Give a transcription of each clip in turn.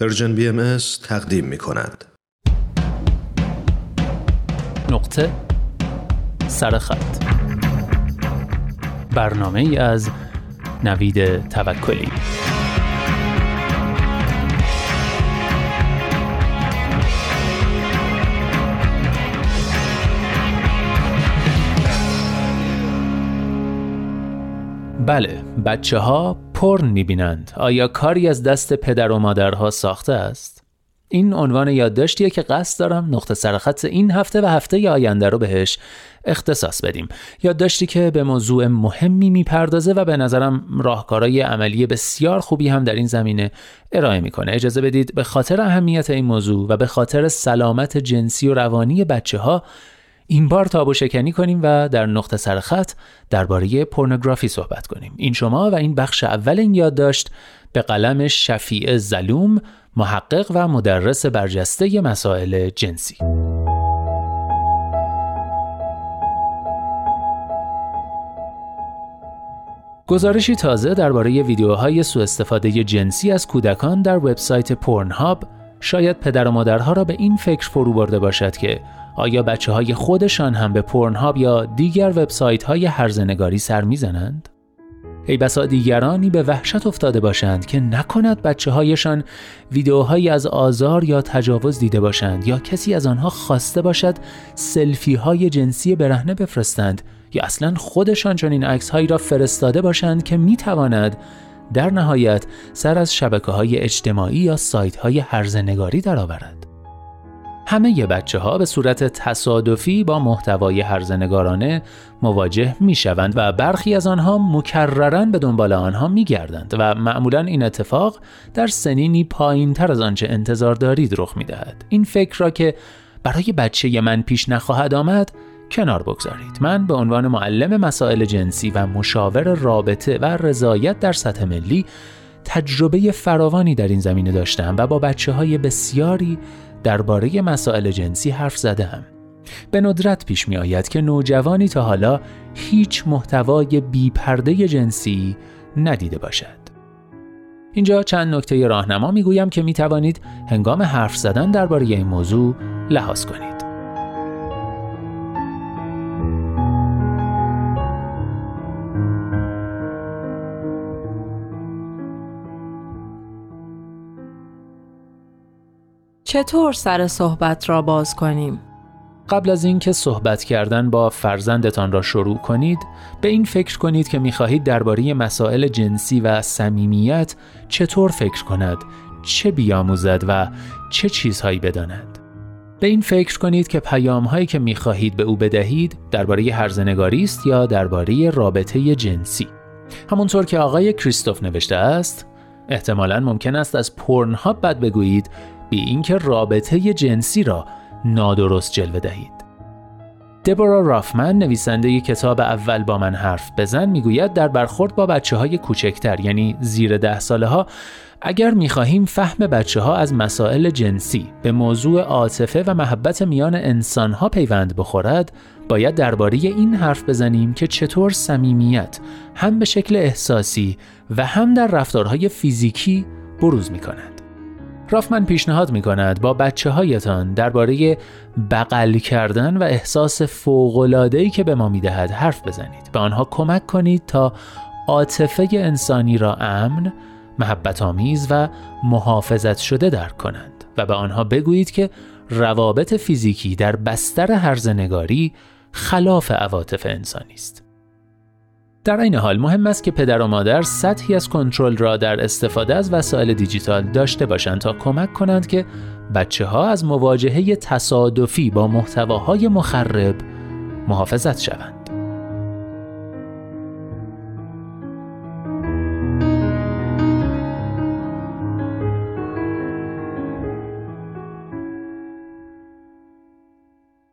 پرژن بی ام تقدیم می کند. نقطه سرخط برنامه ای از نوید توکلی بله بچه ها پرن می‌بینند. آیا کاری از دست پدر و مادرها ساخته است؟ این عنوان یادداشتیه که قصد دارم نقطه سرخط این هفته و هفته آینده رو بهش اختصاص بدیم. یادداشتی که به موضوع مهمی می‌پردازه و به نظرم راهکارهای عملی بسیار خوبی هم در این زمینه ارائه می‌کنه. اجازه بدید به خاطر اهمیت این موضوع و به خاطر سلامت جنسی و روانی بچه ها این بار تابو شکنی کنیم و در نقطه سرخط درباره پورنوگرافی صحبت کنیم. این شما و این بخش اول این یادداشت به قلم شفیع زلوم محقق و مدرس برجسته مسائل جنسی. گزارشی تازه درباره ویدیوهای سوء استفاده جنسی از کودکان در وبسایت پورنهاب شاید پدر و مادرها را به این فکر فرو برده باشد که آیا بچه های خودشان هم به پورنهاب یا دیگر وبسایت های هرزنگاری سر می‌زنند؟ ای بسا دیگرانی به وحشت افتاده باشند که نکند بچه هایشان ویدیوهایی از آزار یا تجاوز دیده باشند یا کسی از آنها خواسته باشد سلفی های جنسی برهنه بفرستند یا اصلا خودشان چنین عکس هایی را فرستاده باشند که می تواند در نهایت سر از شبکه های اجتماعی یا سایت های هرزنگاری درآورد. همه بچه ها به صورت تصادفی با محتوای هرزنگارانه مواجه می شوند و برخی از آنها مکررن به دنبال آنها می گردند و معمولا این اتفاق در سنینی پایین تر از آنچه انتظار دارید رخ می دهد. این فکر را که برای بچه من پیش نخواهد آمد کنار بگذارید من به عنوان معلم مسائل جنسی و مشاور رابطه و رضایت در سطح ملی تجربه فراوانی در این زمینه داشتم و با بچه های بسیاری درباره مسائل جنسی حرف زدم. به ندرت پیش می آید که نوجوانی تا حالا هیچ محتوای بیپرده جنسی ندیده باشد. اینجا چند نکته راهنما می گویم که می توانید هنگام حرف زدن درباره این موضوع لحاظ کنید. چطور سر صحبت را باز کنیم؟ قبل از اینکه صحبت کردن با فرزندتان را شروع کنید به این فکر کنید که می‌خواهید درباره مسائل جنسی و صمیمیت چطور فکر کند چه بیاموزد و چه چیزهایی بداند به این فکر کنید که پیام هایی که می‌خواهید به او بدهید درباره هرزنگاری است یا درباره رابطه جنسی همونطور که آقای کریستوف نوشته است احتمالا ممکن است از پورن ها بد بگویید بی اینکه رابطه جنسی را نادرست جلوه دهید. دبورا رافمن نویسنده کتاب اول با من حرف بزن می‌گوید در برخورد با بچه های کوچکتر یعنی زیر ده ساله ها اگر می‌خواهیم فهم بچه ها از مسائل جنسی به موضوع عاطفه و محبت میان انسان ها پیوند بخورد باید درباره این حرف بزنیم که چطور صمیمیت هم به شکل احساسی و هم در رفتارهای فیزیکی بروز می کند. رافمن پیشنهاد می کند با بچه هایتان درباره بغل کردن و احساس فوقلادهی که به ما می دهد حرف بزنید. به آنها کمک کنید تا عاطفه انسانی را امن، محبت آمیز و محافظت شده درک کنند و به آنها بگویید که روابط فیزیکی در بستر هرزنگاری خلاف عواطف انسانی است. در این حال مهم است که پدر و مادر سطحی از کنترل را در استفاده از وسایل دیجیتال داشته باشند تا کمک کنند که بچه ها از مواجهه تصادفی با محتواهای مخرب محافظت شوند.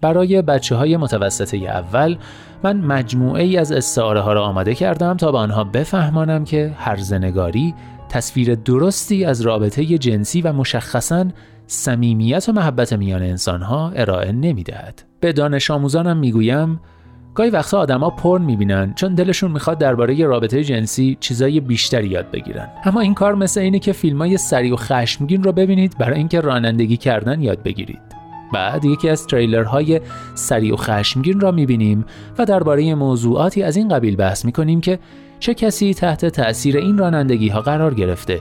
برای بچه های متوسطه اول من مجموعه ای از استعاره ها را آماده کردم تا به آنها بفهمانم که هرزنگاری تصویر درستی از رابطه جنسی و مشخصا صمیمیت و محبت میان انسان ها ارائه نمی دهد. به دانش آموزانم می گویم گاهی وقتا آدما پرن می‌بینن چون دلشون می‌خواد درباره رابطه جنسی چیزای بیشتری یاد بگیرن اما این کار مثل اینه که فیلمای سریع و خشمگین رو ببینید برای اینکه رانندگی کردن یاد بگیرید بعد یکی از تریلرهای سریع و خشمگین را می‌بینیم و درباره موضوعاتی از این قبیل بحث می‌کنیم که چه کسی تحت تأثیر این رانندگی ها قرار گرفته.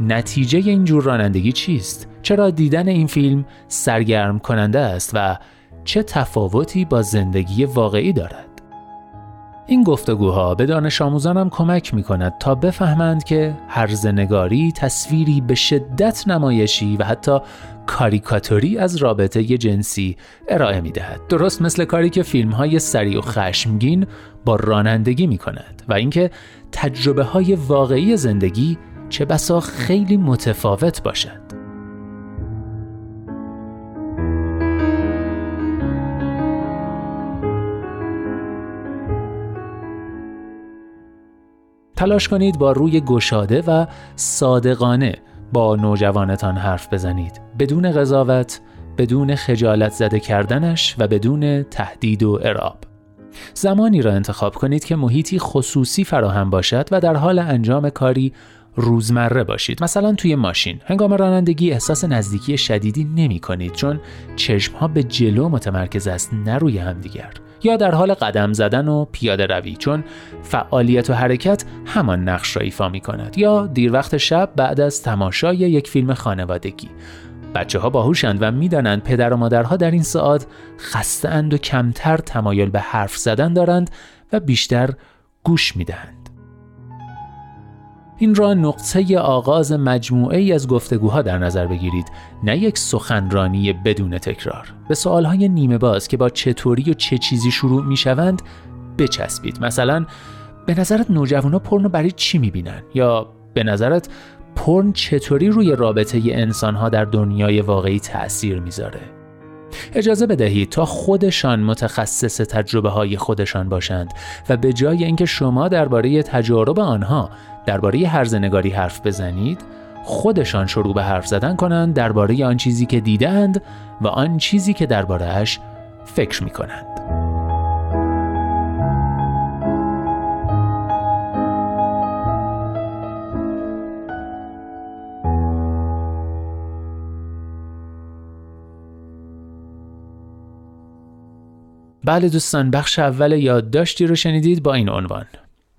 نتیجه این جور رانندگی چیست؟ چرا دیدن این فیلم سرگرم کننده است و چه تفاوتی با زندگی واقعی دارد؟ این گفتگوها به دانش آموزانم کمک می کند تا بفهمند که نگاری تصویری به شدت نمایشی و حتی کاریکاتوری از رابطه جنسی ارائه می دهد. درست مثل کاری که فیلم های سریع و خشمگین با رانندگی می کند و اینکه تجربه های واقعی زندگی چه بسا خیلی متفاوت باشد. تلاش کنید با روی گشاده و صادقانه با نوجوانتان حرف بزنید بدون قضاوت بدون خجالت زده کردنش و بدون تهدید و اراب زمانی را انتخاب کنید که محیطی خصوصی فراهم باشد و در حال انجام کاری روزمره باشید. مثلا توی ماشین. هنگام رانندگی احساس نزدیکی شدیدی نمی کنید چون چشم ها به جلو متمرکز است نه روی همدیگر. یا در حال قدم زدن و پیاده روی چون فعالیت و حرکت همان نقش را ایفا می کند. یا دیر وقت شب بعد از تماشای یک فیلم خانوادگی. بچه ها باهوشند و می‌دانند پدر و مادرها در این ساعت خسته اند و کمتر تمایل به حرف زدن دارند و بیشتر گوش می‌دهند. این را نقطه آغاز مجموعه ای از گفتگوها در نظر بگیرید نه یک سخنرانی بدون تکرار. به سوالهای نیمه باز که با چطوری و چه چیزی شروع می شوند بچسبید. مثلا به نظرت نوجوانا پرن رو برای چی می‌بینن؟ یا به نظرت پرن چطوری روی رابطه انسانها در دنیای واقعی تأثیر می‌ذاره اجازه بدهید تا خودشان متخصص تجربه های خودشان باشند و به جای اینکه شما درباره تجارب آنها درباره هرزنگاری حرف بزنید خودشان شروع به حرف زدن کنند درباره آن چیزی که دیدند و آن چیزی که دربارهش فکر می کنند. بله دوستان بخش اول یادداشتی رو شنیدید با این عنوان.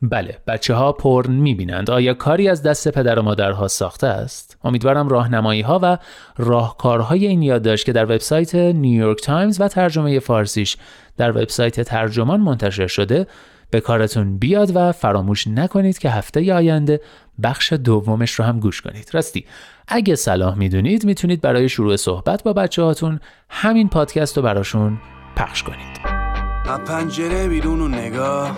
بله بچه ها پرن می‌بینند. آیا کاری از دست پدر و مادرها ساخته است؟ امیدوارم راهنمایی ها و راهکارهای این یادداشت که در وبسایت نیویورک تایمز و ترجمه فارسیش در وبسایت ترجمان منتشر شده به کارتون بیاد و فراموش نکنید که هفته آینده بخش دومش رو هم گوش کنید. راستی اگه صلاح می‌دونید می‌تونید برای شروع صحبت با بچه هاتون همین پادکست رو براشون پخش کنید. پنجره بیرون و نگاه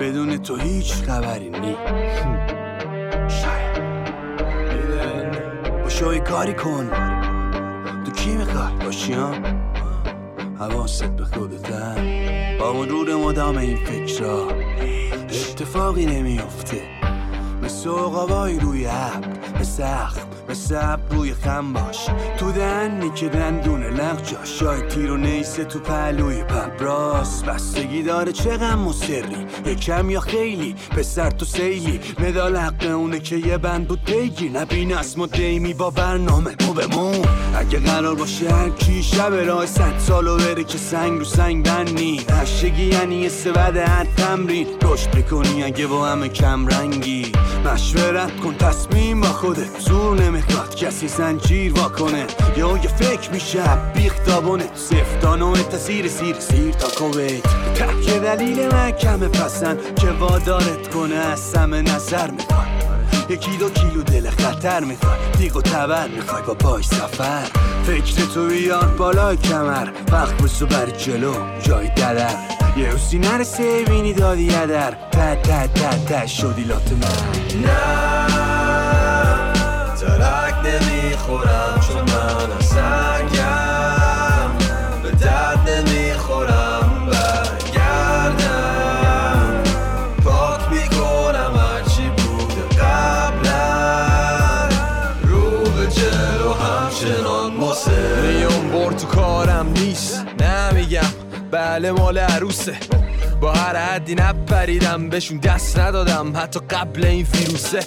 بدون تو هیچ خبری نی. شاید. کاری کن. تو کی می‌خوای؟ باشی ها حواست به خودت با مرور مدام این فکر را اتفاقی نمیافته. مثل روی عبد به سخت. به روی خم باش. تو دنی که دندون لغ شاید تیر و نیسه تو پهلوی پبراس بستگی داره چه غم و سری. یکم یا خیلی پسر تو سیلی. مدال حق اونه که یه بند بود پیگی. نبین اسم و دیمی با برنامه مو به مو. اگه قرار باشه هر کی شب راه صد سالو بره که سنگ رو سنگ بنی هشگی یعنی یه سود هر تمرین. رشد بکنی اگه با همه کم رنگی. مشورت کن تصمیم با خودت زور نمی‌خواد کسی زنجیر واکنه یا یه فکر میشه بیخ دابونه. سفتان و تسیر سیر سیر تا کویت. تک دلیل من کمه پسن که وادارت کنه از سم نظر می‌خواد. یکی دو کیلو دل خطر می‌خوای دیگ و تبر می‌خوای با پای سفر. فکر تو بیار بالای کمر. وقت بسو بر جلو جای دلر یه روزی نرسه بینی دادی یدر تا تا تا تا شدی لات نه. ترک نمی‌خورم چون من سنگم به درد نمی‌خورم برگردم. پاک می‌کنم هرچی بوده قبلا رو به جلو همچنان ماسه. نیام بر تو کارم نیست نمیگم. بله مال عروسه. با هر حدی نپریدم بهشون دست ندادم. حتی قبل این ویروسه.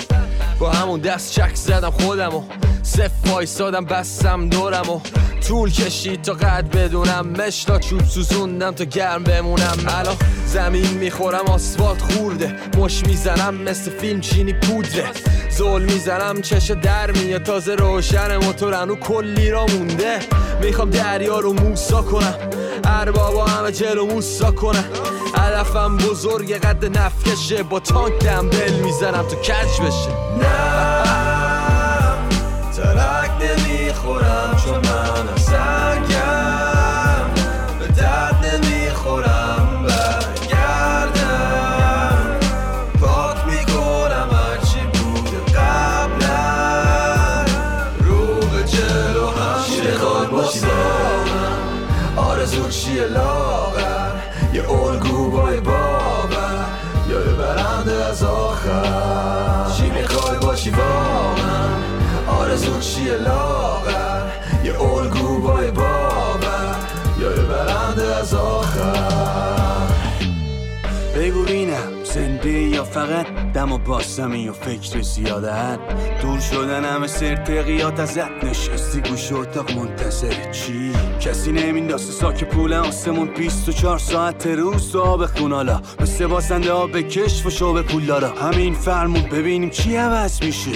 با همون دست چک زدم خودم و صف وایسادم بستم دورم و طول کشید تا قد بدونم. مشتا چوب سوزوندم تا گرم بمونم. الان زمین می‌خورم آسفالت خورده. مش می‌زنم مثل فیلم چینی پودره. زول می‌زنم چش در میاد. تازه روشن موتورن و کلی را مونده. می‌خوام دریا رو موسا کنم. اربابا همه جلو موسا کنم هدفم بزرگ قد نفکشه. با تانک دمبل می‌زنم تو کج بشه. نه ترک نمی‌خورم. چیه لاغر یه الگو بای باور یا یه برنده از آخر چی می‌خوای باشی با من آرزو چیه لاغر یه الگو بای باور یا یه برنده از آخر بگو بینم زنده یا فقط دم و باسمی و فکر زیادت دور شدن همه سرتقیات ازت نشستی گوش اتاق منتظر چی؟ کسی نمینداسه ساک پول آسمون. 24 ساعت روز و آب خونالا مثل باسنده ها به کشف و شوب پولدارا همین فرمون ببینیم چی عوض میشه.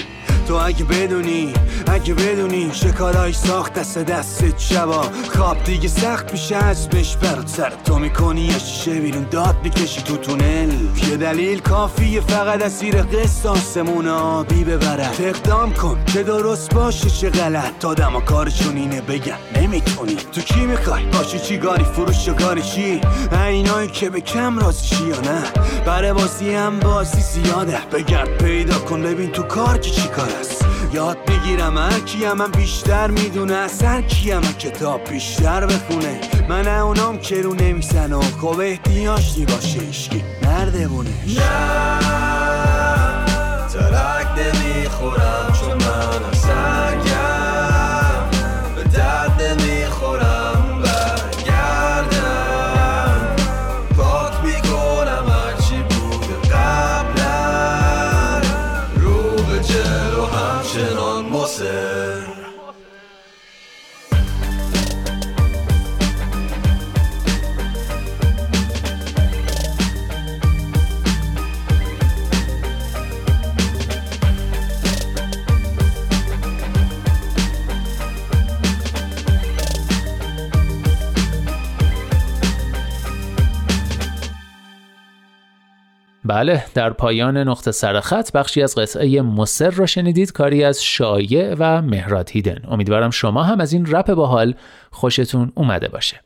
تو اگه بدونی اگه بدونی شکارای ساخت دست دست شبا. خواب دیگه سخت میشه از بش برات سر تو می‌کنی یه شیشه داد می‌کشی تو تونل. یه دلیل کافیه فقط اسیر قصاصمون آبی ببرد اقدام کن چه درست باشه چه غلط. تا دما کارشون اینه بگن نمی‌تونی. تو کی می‌خوای؟ باشی چی؟ گاری فروش گاری چی؟ اینایی که به کم راضیشی یا نه؟ برای بازی هم بازی زیاده. بگرد پیدا کن ببین تو کار که چی کار است. یاد بگیرم هر کیم من بیشتر می‌دونه از هر کیم کتاب بیشتر بخونه. من اونام که رو نمیسن و خب احتیاجی باشه. اشکی نردبونش ترک نمی‌خورم. بله در پایان نقطه سرخط بخشی از قطعه مصر را شنیدید کاری از شایع و مهراد هیدن. امیدوارم شما هم از این رپ باحال خوشتون اومده باشه.